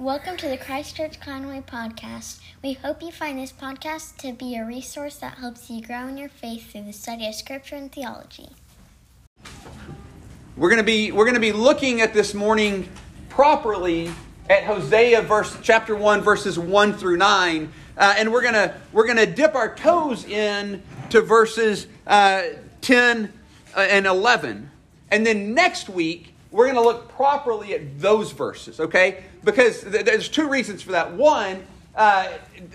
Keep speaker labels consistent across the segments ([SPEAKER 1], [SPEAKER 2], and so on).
[SPEAKER 1] Welcome to the Christchurch Conway podcast. We hope you find this podcast to be a resource that helps you grow in your faith through the study of scripture and theology.
[SPEAKER 2] We're going to be we're going to be looking at this morning properly at Hosea verse chapter 1 verses 1 through 9 uh, and we're going to we're going to dip our toes in to verses uh, 10 uh, and 11. And then next week we're going to look properly at those verses, okay? Because th- there's two reasons for that. One, uh,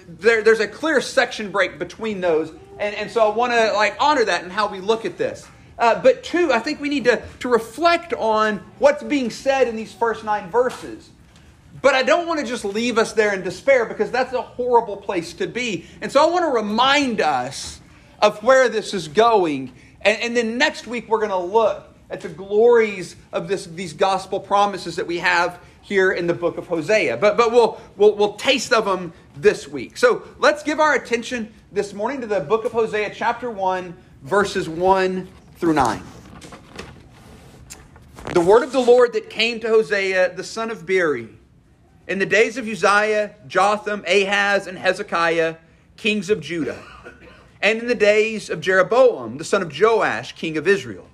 [SPEAKER 2] there, there's a clear section break between those, and, and so I want to like honor that and how we look at this. Uh, but two, I think we need to, to reflect on what's being said in these first nine verses. But I don't want to just leave us there in despair because that's a horrible place to be. And so I want to remind us of where this is going. And, and then next week we're going to look at the glories of this, these gospel promises that we have here in the book of Hosea. But, but we'll, we'll, we'll taste of them this week. So let's give our attention this morning to the book of Hosea, chapter 1, verses 1 through 9. The word of the Lord that came to Hosea, the son of Beeri, in the days of Uzziah, Jotham, Ahaz, and Hezekiah, kings of Judah, and in the days of Jeroboam, the son of Joash, king of Israel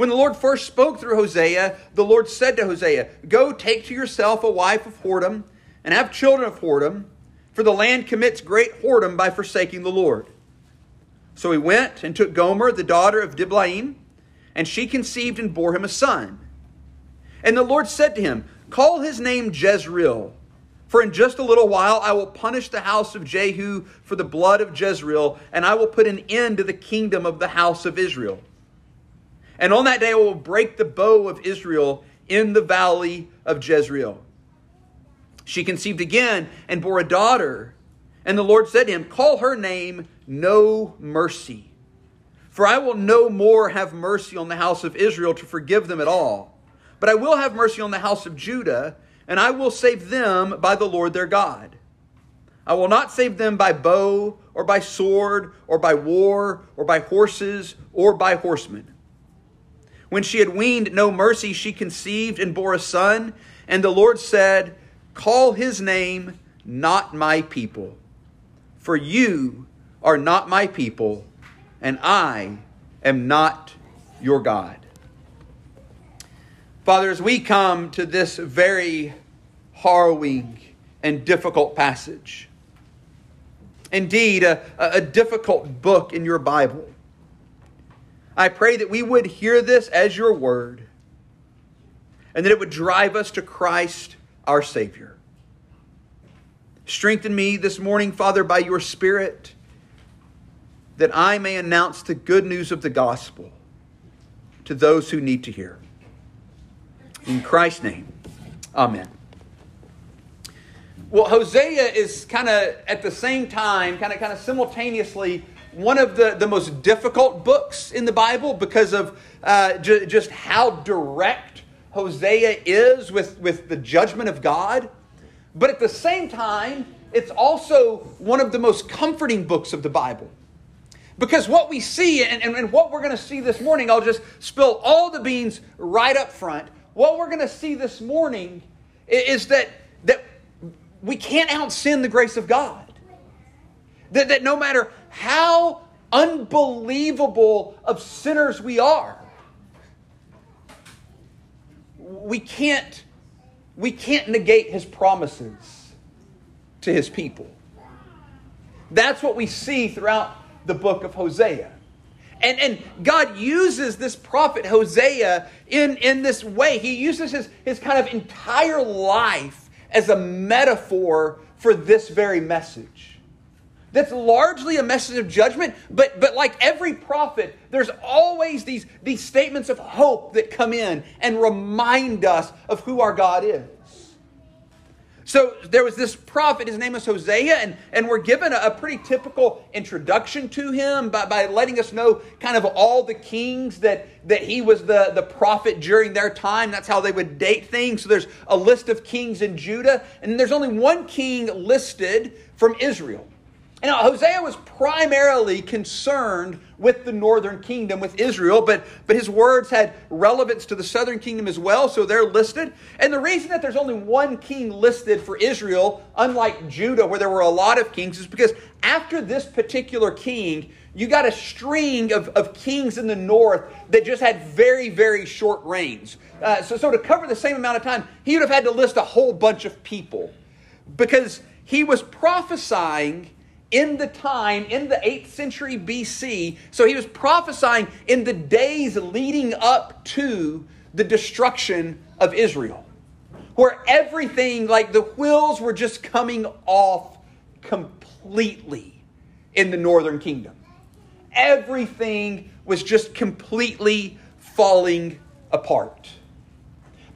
[SPEAKER 2] when the Lord first spoke through Hosea, the Lord said to Hosea, Go take to yourself a wife of whoredom, and have children of whoredom, for the land commits great whoredom by forsaking the Lord. So he went and took Gomer, the daughter of Diblaim, and she conceived and bore him a son. And the Lord said to him, Call his name Jezreel, for in just a little while I will punish the house of Jehu for the blood of Jezreel, and I will put an end to the kingdom of the house of Israel. And on that day I will break the bow of Israel in the valley of Jezreel. She conceived again and bore a daughter. And the Lord said to him, Call her name No Mercy. For I will no more have mercy on the house of Israel to forgive them at all. But I will have mercy on the house of Judah, and I will save them by the Lord their God. I will not save them by bow, or by sword, or by war, or by horses, or by horsemen when she had weaned no mercy, she conceived and bore a son. And the Lord said, Call his name not my people, for you are not my people, and I am not your God. Father, as we come to this very harrowing and difficult passage, indeed, a, a difficult book in your Bible, I pray that we would hear this as your word and that it would drive us to Christ, our Savior. Strengthen me this morning, Father, by your Spirit, that I may announce the good news of the gospel to those who need to hear. In Christ's name, amen. Well, Hosea is kind of at the same time, kind of kind of simultaneously one of the, the most difficult books in the Bible because of uh, ju- just how direct Hosea is with, with the judgment of God. But at the same time, it's also one of the most comforting books of the Bible. Because what we see, and, and, and what we're going to see this morning, I'll just spill all the beans right up front. What we're going to see this morning is that, that we can't out sin the grace of God. That, that no matter how unbelievable of sinners we are. We can't, we can't negate his promises to his people. That's what we see throughout the book of Hosea. And, and God uses this prophet Hosea in, in this way. He uses his, his kind of entire life as a metaphor for this very message that's largely a message of judgment, but, but like every prophet, there's always these, these statements of hope that come in and remind us of who our God is. So there was this prophet, his name was Hosea, and, and we're given a, a pretty typical introduction to him by, by letting us know kind of all the kings that, that he was the, the prophet during their time. That's how they would date things. So there's a list of kings in Judah, and there's only one king listed from Israel. Now, Hosea was primarily concerned with the northern kingdom, with Israel, but, but his words had relevance to the southern kingdom as well, so they're listed. And the reason that there's only one king listed for Israel, unlike Judah, where there were a lot of kings, is because after this particular king, you got a string of, of kings in the north that just had very, very short reigns. Uh, so, so to cover the same amount of time, he would have had to list a whole bunch of people because he was prophesying in the time, in the 8th century BC. So he was prophesying in the days leading up to the destruction of Israel, where everything, like the wheels, were just coming off completely in the northern kingdom. Everything was just completely falling apart.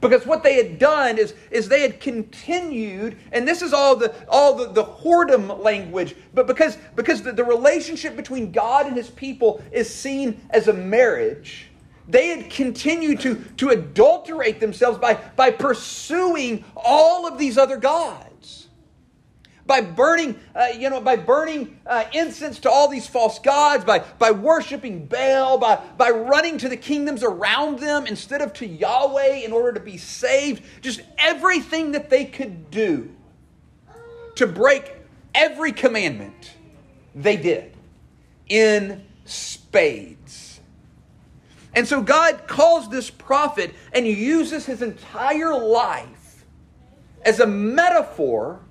[SPEAKER 2] Because what they had done is, is they had continued, and this is all the all the, the whoredom language, but because because the, the relationship between God and his people is seen as a marriage, they had continued to, to adulterate themselves by, by pursuing all of these other gods by burning, uh, you know, by burning uh, incense to all these false gods, by, by worshiping Baal, by, by running to the kingdoms around them instead of to Yahweh in order to be saved. Just everything that they could do to break every commandment, they did in spades. And so God calls this prophet and uses his entire life as a metaphor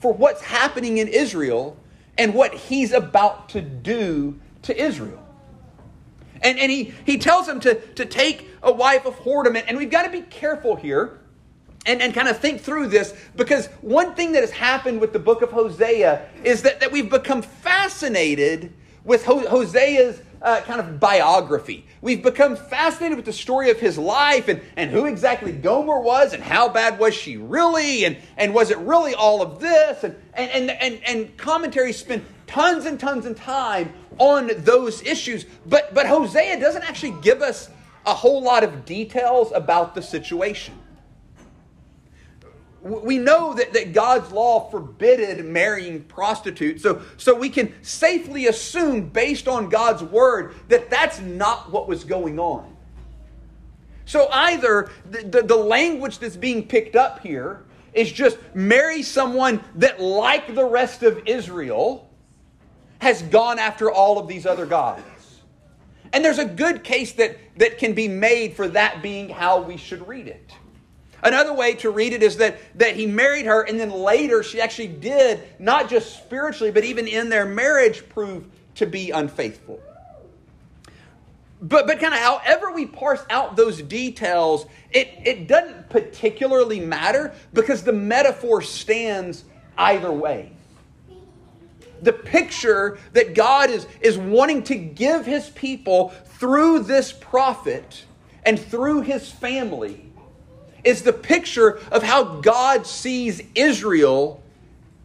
[SPEAKER 2] for what's happening in Israel and what he's about to do to Israel. And, and he, he tells them to, to take a wife of whoredom. And we've got to be careful here and, and kind of think through this because one thing that has happened with the book of Hosea is that, that we've become fascinated with Hosea's uh, kind of biography. We've become fascinated with the story of his life and, and who exactly Gomer was and how bad was she really and, and was it really all of this? And, and, and, and, and commentaries spend tons and tons of time on those issues. But, but Hosea doesn't actually give us a whole lot of details about the situation we know that, that God's law forbidded marrying prostitutes, so, so we can safely assume, based on God's word, that that's not what was going on. So either the, the, the language that's being picked up here is just marry someone that, like the rest of Israel, has gone after all of these other gods. And there's a good case that, that can be made for that being how we should read it. Another way to read it is that, that he married her, and then later she actually did, not just spiritually, but even in their marriage, prove to be unfaithful. But, but kind of however we parse out those details, it, it doesn't particularly matter because the metaphor stands either way. The picture that God is, is wanting to give his people through this prophet and through his family is the picture of how God sees Israel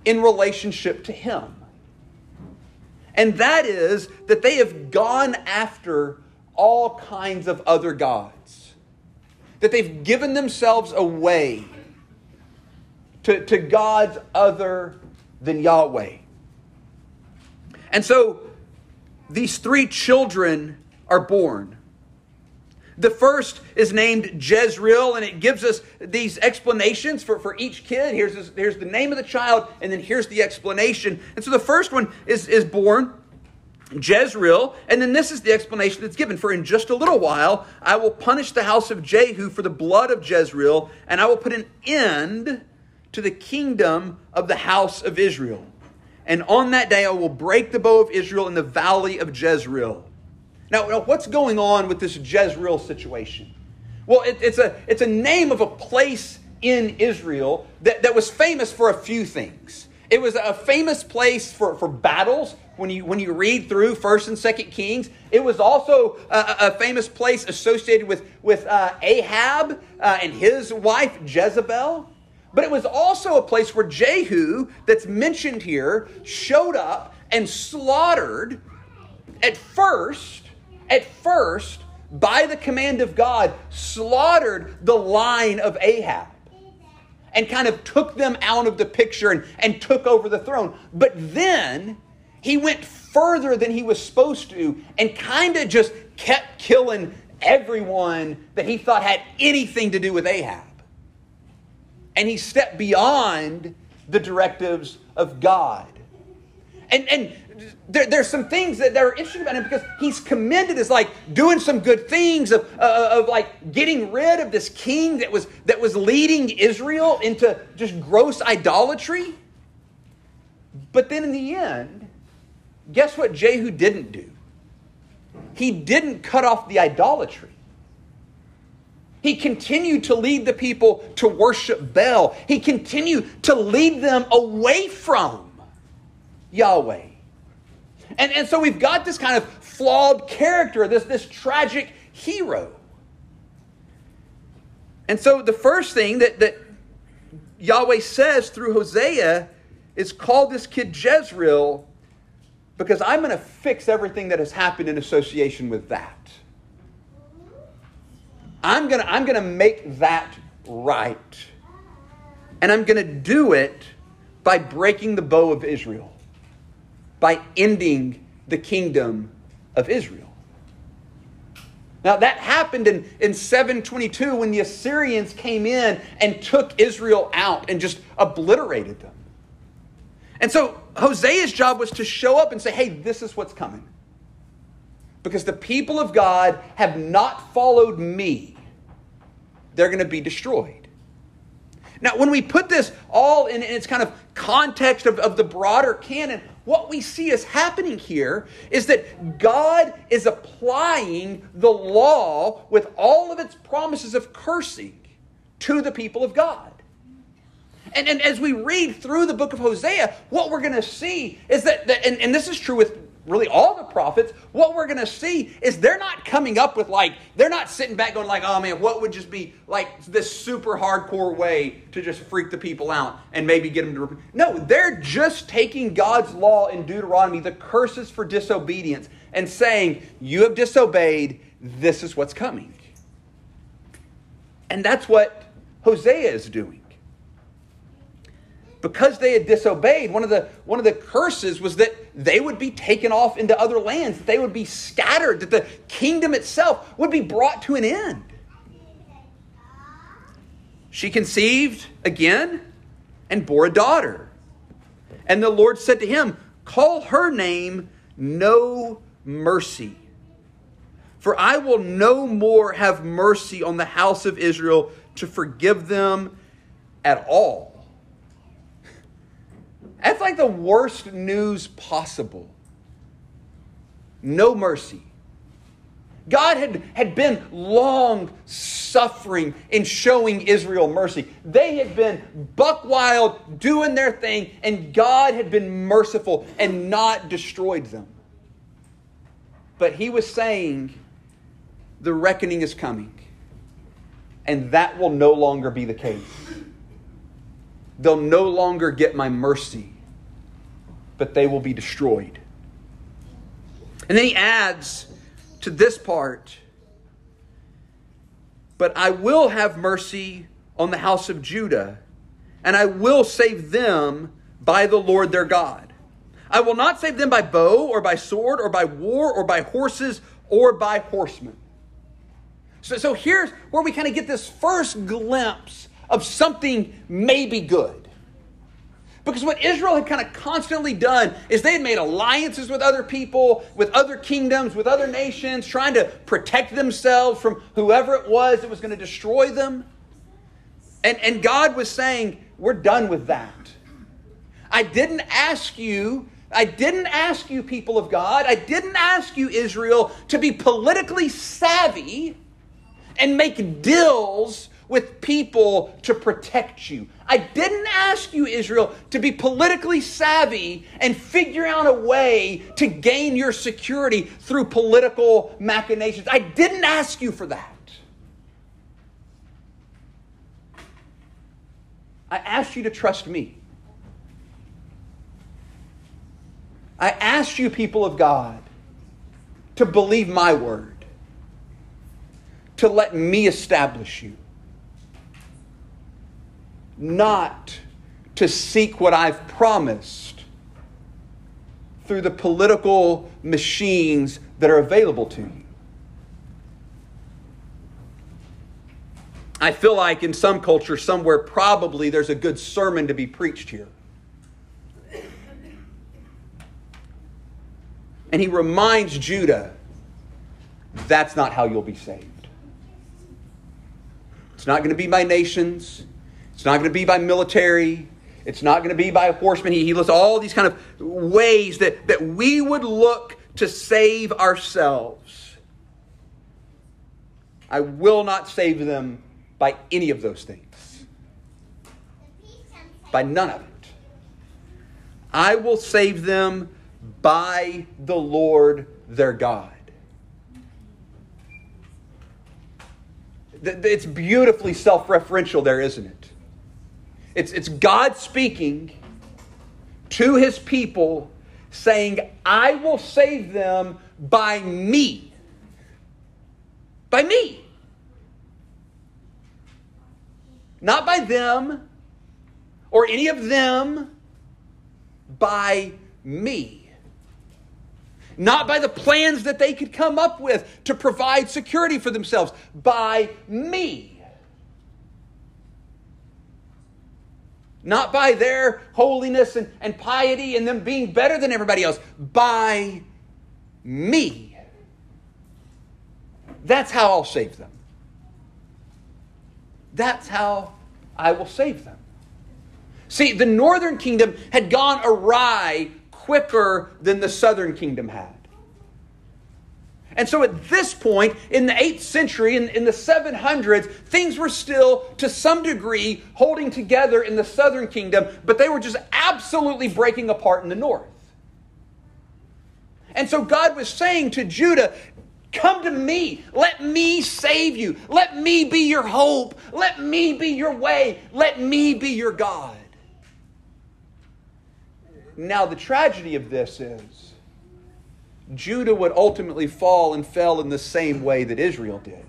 [SPEAKER 2] in relationship to him. And that is that they have gone after all kinds of other gods, that they've given themselves away to, to gods other than Yahweh. And so these three children are born. The first is named Jezreel, and it gives us these explanations for, for each kid. Here's, this, here's the name of the child, and then here's the explanation. And so the first one is, is born Jezreel, and then this is the explanation that's given. For in just a little while I will punish the house of Jehu for the blood of Jezreel, and I will put an end to the kingdom of the house of Israel. And on that day I will break the bow of Israel in the valley of Jezreel. Now, now what's going on with this Jezreel situation? Well, it, it's, a, it's a name of a place in Israel that, that was famous for a few things. It was a famous place for, for battles. When you, when you read through 1st and 2nd Kings, it was also a, a famous place associated with, with uh, Ahab uh, and his wife Jezebel. But it was also a place where Jehu, that's mentioned here, showed up and slaughtered at first at first, by the command of God, slaughtered the line of Ahab. and kind of took them out of the picture and, and took over the throne. But then he went further than he was supposed to and kind of just kept killing everyone that he thought had anything to do with Ahab. And he stepped beyond the directives of God. And, and there, there's some things that, that are interesting about him because he's commended as like doing some good things of, uh, of like getting rid of this king that was that was leading Israel into just gross idolatry. But then in the end, guess what Jehu didn't do? He didn't cut off the idolatry. He continued to lead the people to worship Baal. He continued to lead them away from Yahweh. And, and so we've got this kind of flawed character, this, this tragic hero. And so the first thing that, that Yahweh says through Hosea is call this kid Jezreel because I'm going to fix everything that has happened in association with that. I'm going to I'm going to make that right. And I'm going to do it by breaking the bow of Israel by ending the kingdom of Israel. Now, that happened in, in 722 when the Assyrians came in and took Israel out and just obliterated them. And so Hosea's job was to show up and say, hey, this is what's coming. Because the people of God have not followed me, they're going to be destroyed. Now, when we put this all in, in its kind of context of, of the broader canon, what we see is happening here is that God is applying the law with all of its promises of cursing to the people of God. And, and as we read through the book of Hosea, what we're going to see is that, that and, and this is true with really all the prophets, what we're going to see is they're not coming up with like, they're not sitting back going like, oh man, what would just be like this super hardcore way to just freak the people out and maybe get them to repent. No, they're just taking God's law in Deuteronomy, the curses for disobedience, and saying, you have disobeyed, this is what's coming. And that's what Hosea is doing because they had disobeyed, one of the one of the curses was that they would be taken off into other lands, that they would be scattered, that the kingdom itself would be brought to an end. She conceived again and bore a daughter. And the Lord said to him, Call her name No Mercy. For I will no more have mercy on the house of Israel to forgive them at all like the worst news possible. No mercy. God had, had been long suffering in showing Israel mercy. They had been buck wild, doing their thing, and God had been merciful and not destroyed them. But he was saying, the reckoning is coming, and that will no longer be the case. They'll no longer get my mercy but they will be destroyed. And then he adds to this part, but I will have mercy on the house of Judah, and I will save them by the Lord their God. I will not save them by bow or by sword or by war or by horses or by horsemen. So, so here's where we kind of get this first glimpse of something maybe good. Because what Israel had kind of constantly done is they had made alliances with other people, with other kingdoms, with other nations, trying to protect themselves from whoever it was that was going to destroy them. And, and God was saying, We're done with that. I didn't ask you, I didn't ask you, people of God, I didn't ask you, Israel, to be politically savvy and make deals with people to protect you. I didn't ask you, Israel, to be politically savvy and figure out a way to gain your security through political machinations. I didn't ask you for that. I asked you to trust me. I asked you, people of God, to believe my word, to let me establish you. Not to seek what I've promised through the political machines that are available to you. I feel like in some culture, somewhere, probably there's a good sermon to be preached here. And he reminds Judah that's not how you'll be saved. It's not going to be by nations, it's not going to be by military, it's not going to be by horsemen. He, he lists all these kind of ways that, that we would look to save ourselves. I will not save them by any of those things, by none of it. I will save them by the Lord their God. It's beautifully self referential there, isn't it? It's, it's God speaking to his people, saying, I will save them by me. By me. Not by them or any of them, by me. Not by the plans that they could come up with to provide security for themselves, by me. Not by their holiness and, and piety and them being better than everybody else, by me. That's how I'll save them. That's how I will save them. See, the northern kingdom had gone awry quicker than the southern kingdom had. And so at this point, in the 8th century, in, in the 700s, things were still, to some degree, holding together in the southern kingdom, but they were just absolutely breaking apart in the north. And so God was saying to Judah, Come to me. Let me save you. Let me be your hope. Let me be your way. Let me be your God. Now, the tragedy of this is Judah would ultimately fall and fell in the same way that Israel did.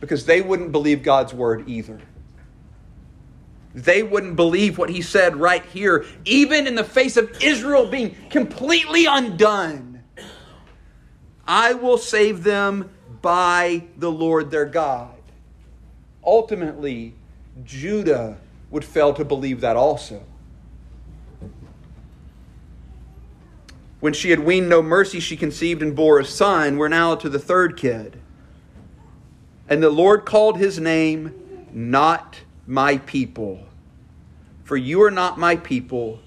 [SPEAKER 2] Because they wouldn't believe God's word either. They wouldn't believe what he said right here, even in the face of Israel being completely undone. I will save them by the Lord their God. Ultimately, Judah would fail to believe that also. When she had weaned no mercy, she conceived and bore a son. We're now to the third kid. And the Lord called his name, Not My People. For you are not my people,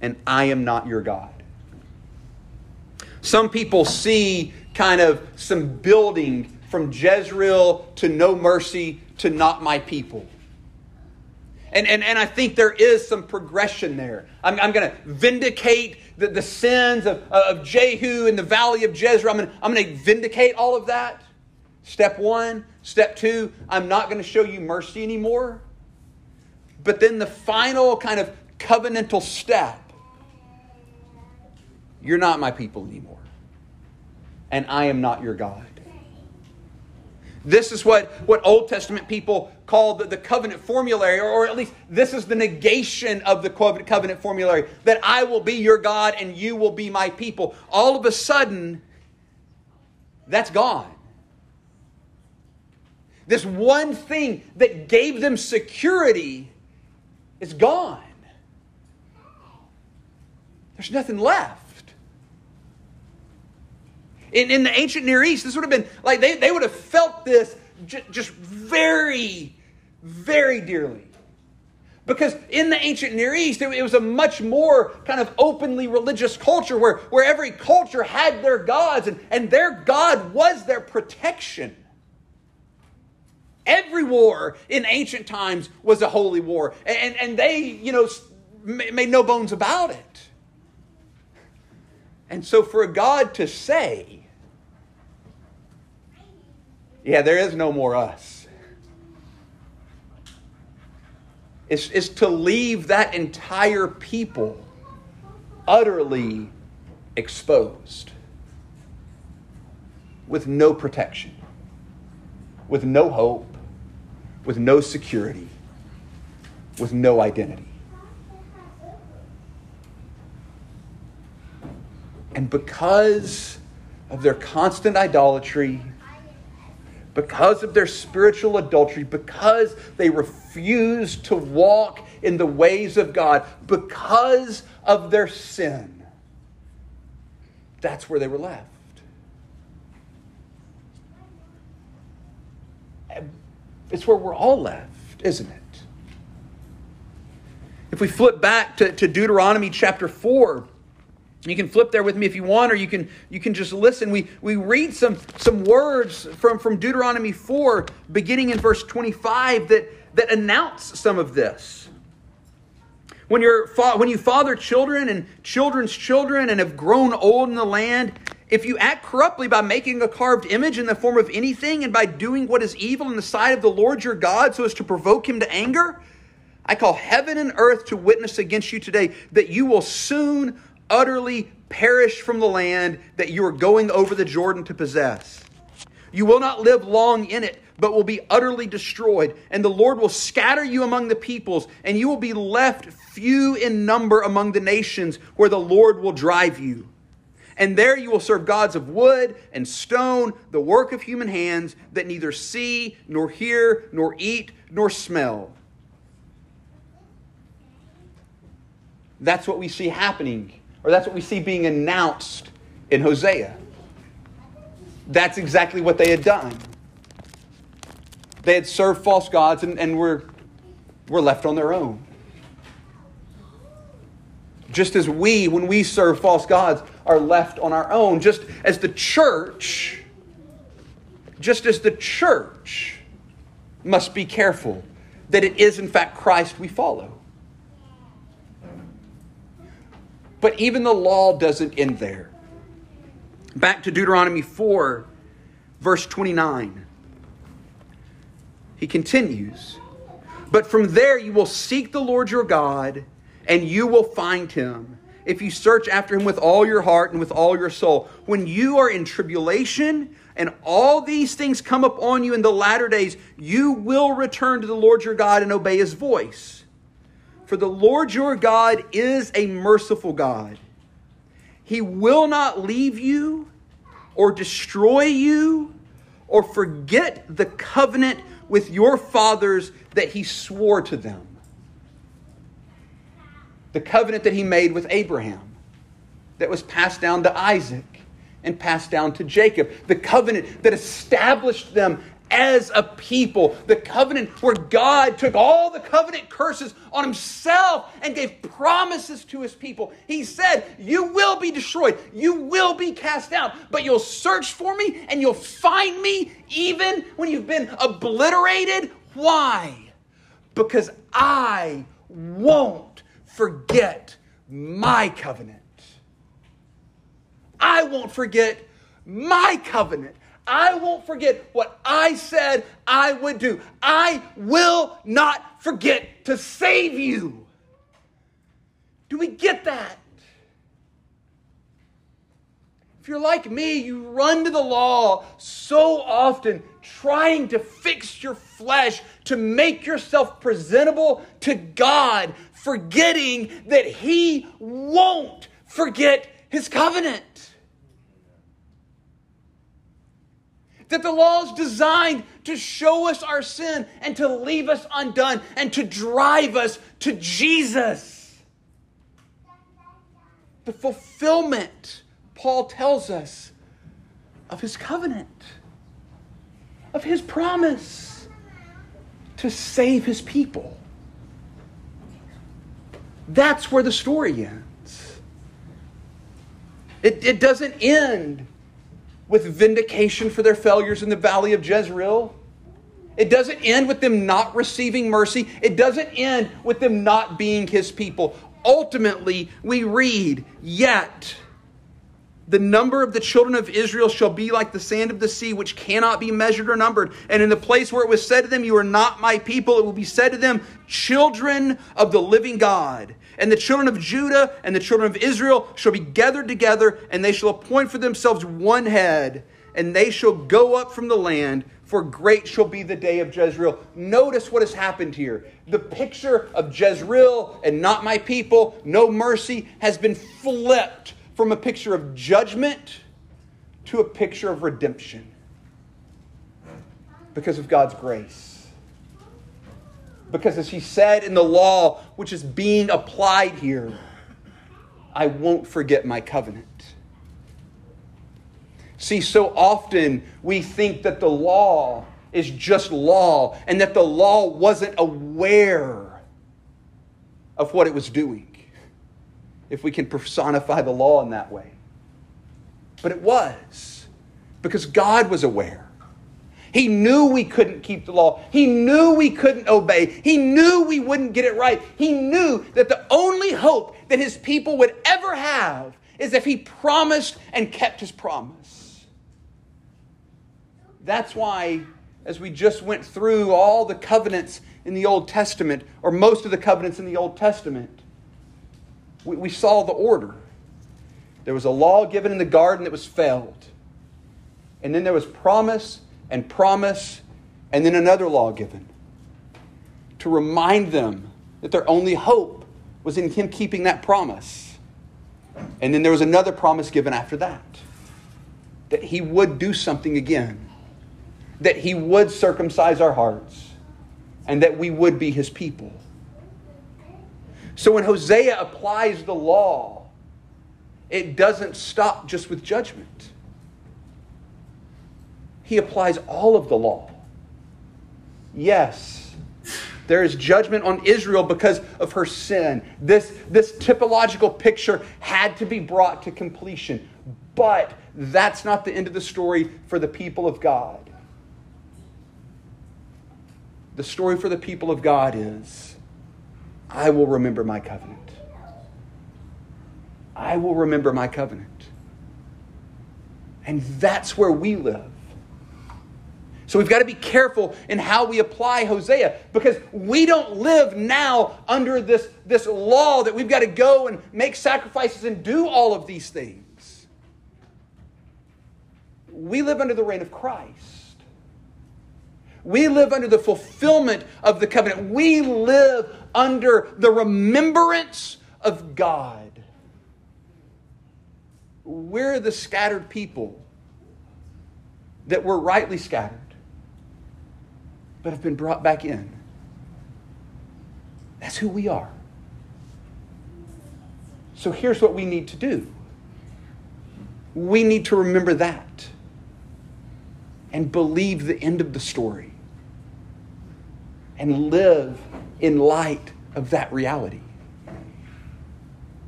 [SPEAKER 2] and I am not your God. Some people see kind of some building from Jezreel to no mercy to not my people. And, and, and I think there is some progression there. I'm, I'm going to vindicate the, the sins of, uh, of Jehu in the valley of Jezreel. I'm going to vindicate all of that. Step one. Step two, I'm not going to show you mercy anymore. But then the final kind of covenantal step you're not my people anymore. And I am not your God. This is what, what Old Testament people call the, the covenant formulary, or, or at least this is the negation of the covenant formulary that I will be your God and you will be my people. All of a sudden, that's gone. This one thing that gave them security is gone. There's nothing left. In, in the ancient Near East, this would have been like they, they would have felt this j- just very, very dearly. Because in the ancient Near East, it, it was a much more kind of openly religious culture where, where every culture had their gods and, and their God was their protection. Every war in ancient times was a holy war. And, and they, you know, made no bones about it. And so for a God to say, yeah, there is no more us. It's, it's to leave that entire people utterly exposed with no protection, with no hope, with no security. with no identity. And because of their constant idolatry, because of their spiritual adultery, because they refused to walk in the ways of God, because of their sin, that's where they were left. It's where we're all left, isn't it? If we flip back to, to Deuteronomy chapter 4, you can flip there with me if you want, or you can you can just listen. We we read some some words from, from Deuteronomy 4, beginning in verse 25, that, that announce some of this. When you're when you father children and children's children and have grown old in the land, if you act corruptly by making a carved image in the form of anything and by doing what is evil in the sight of the Lord your God so as to provoke him to anger, I call heaven and earth to witness against you today that you will soon utterly perish from the land that you are going over the Jordan to possess. You will not live long in it, but will be utterly destroyed. And the Lord will scatter you among the peoples, and you will be left few in number among the nations where the Lord will drive you. And there you will serve gods of wood and stone, the work of human hands, that neither see, nor hear, nor eat, nor smell. That's what we see happening or that's what we see being announced in Hosea. That's exactly what they had done. They had served false gods and, and were, were left on their own. Just as we, when we serve false gods, are left on our own. Just as the church, just as the church must be careful that it is, in fact, Christ we follow. But even the law doesn't end there. Back to Deuteronomy 4, verse 29. He continues, But from there you will seek the Lord your God, and you will find him if you search after him with all your heart and with all your soul. When you are in tribulation, and all these things come upon you in the latter days, you will return to the Lord your God and obey his voice. For the Lord your God is a merciful God. He will not leave you or destroy you or forget the covenant with your fathers that he swore to them. The covenant that he made with Abraham, that was passed down to Isaac and passed down to Jacob. The covenant that established them as a people. The covenant where God took all the covenant curses on himself and gave promises to his people. He said, You will be destroyed, you will be cast out, but you'll search for me and you'll find me even when you've been obliterated. Why? Because I won't forget my covenant. I won't forget my covenant. I won't forget what I said I would do. I will not forget to save you. Do we get that? If you're like me, you run to the law so often trying to fix your flesh to make yourself presentable to God, forgetting that He won't forget His covenant. That the law is designed to show us our sin and to leave us undone and to drive us to Jesus. The fulfillment, Paul tells us, of his covenant, of his promise to save his people. That's where the story ends. It, it doesn't end with vindication for their failures in the valley of Jezreel. It doesn't end with them not receiving mercy. It doesn't end with them not being his people. Ultimately, we read, Yet the number of the children of Israel shall be like the sand of the sea, which cannot be measured or numbered. And in the place where it was said to them, You are not my people, it will be said to them, Children of the living God. And the children of Judah and the children of Israel shall be gathered together, and they shall appoint for themselves one head, and they shall go up from the land for great shall be the day of Jezreel. Notice what has happened here. The picture of Jezreel and not my people, no mercy, has been flipped from a picture of judgment to a picture of redemption because of God's grace. Because as he said in the law, which is being applied here, I won't forget my covenant. See, so often we think that the law is just law and that the law wasn't aware of what it was doing. If we can personify the law in that way. But it was because God was aware. He knew we couldn't keep the law. He knew we couldn't obey. He knew we wouldn't get it right. He knew that the only hope that his people would ever have is if he promised and kept his promise. That's why, as we just went through all the covenants in the Old Testament, or most of the covenants in the Old Testament, we, we saw the order. There was a law given in the garden that was failed. And then there was promise and promise, and then another law given to remind them that their only hope was in Him keeping that promise. And then there was another promise given after that that He would do something again, that He would circumcise our hearts, and that we would be His people. So when Hosea applies the law, it doesn't stop just with judgment he applies all of the law. Yes, there is judgment on Israel because of her sin. This, this typological picture had to be brought to completion. But that's not the end of the story for the people of God. The story for the people of God is I will remember my covenant. I will remember my covenant. And that's where we live. So we've got to be careful in how we apply Hosea because we don't live now under this, this law that we've got to go and make sacrifices and do all of these things. We live under the reign of Christ. We live under the fulfillment of the covenant. We live under the remembrance of God. We're the scattered people that were rightly scattered but have been brought back in. That's who we are. So here's what we need to do we need to remember that and believe the end of the story and live in light of that reality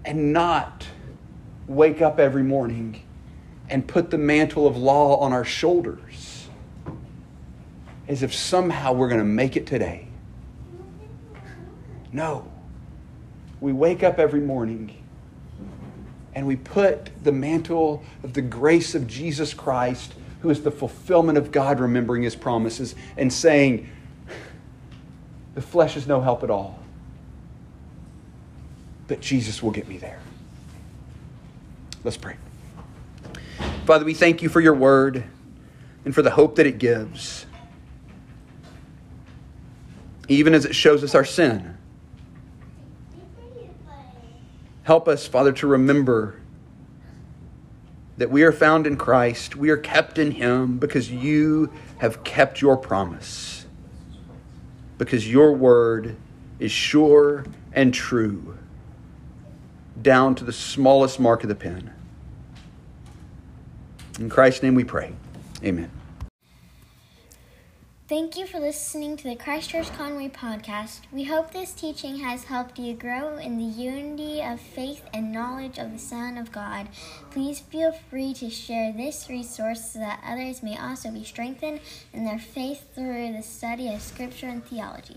[SPEAKER 2] and not wake up every morning and put the mantle of law on our shoulders as if somehow we're going to make it today. No. We wake up every morning and we put the mantle of the grace of Jesus Christ, who is the fulfillment of God remembering his promises, and saying, The flesh is no help at all. But Jesus will get me there. Let's pray. Father, we thank you for your word and for the hope that it gives even as it shows us our sin. Help us, Father, to remember that we are found in Christ. We are kept in Him because you have kept your promise, because your word is sure and true, down to the smallest mark of the pen. In Christ's name we pray. Amen.
[SPEAKER 1] Thank you for listening to the Christchurch Conway podcast. We hope this teaching has helped you grow in the unity of faith and knowledge of the Son of God. Please feel free to share this resource so that others may also be strengthened in their faith through the study of Scripture and theology.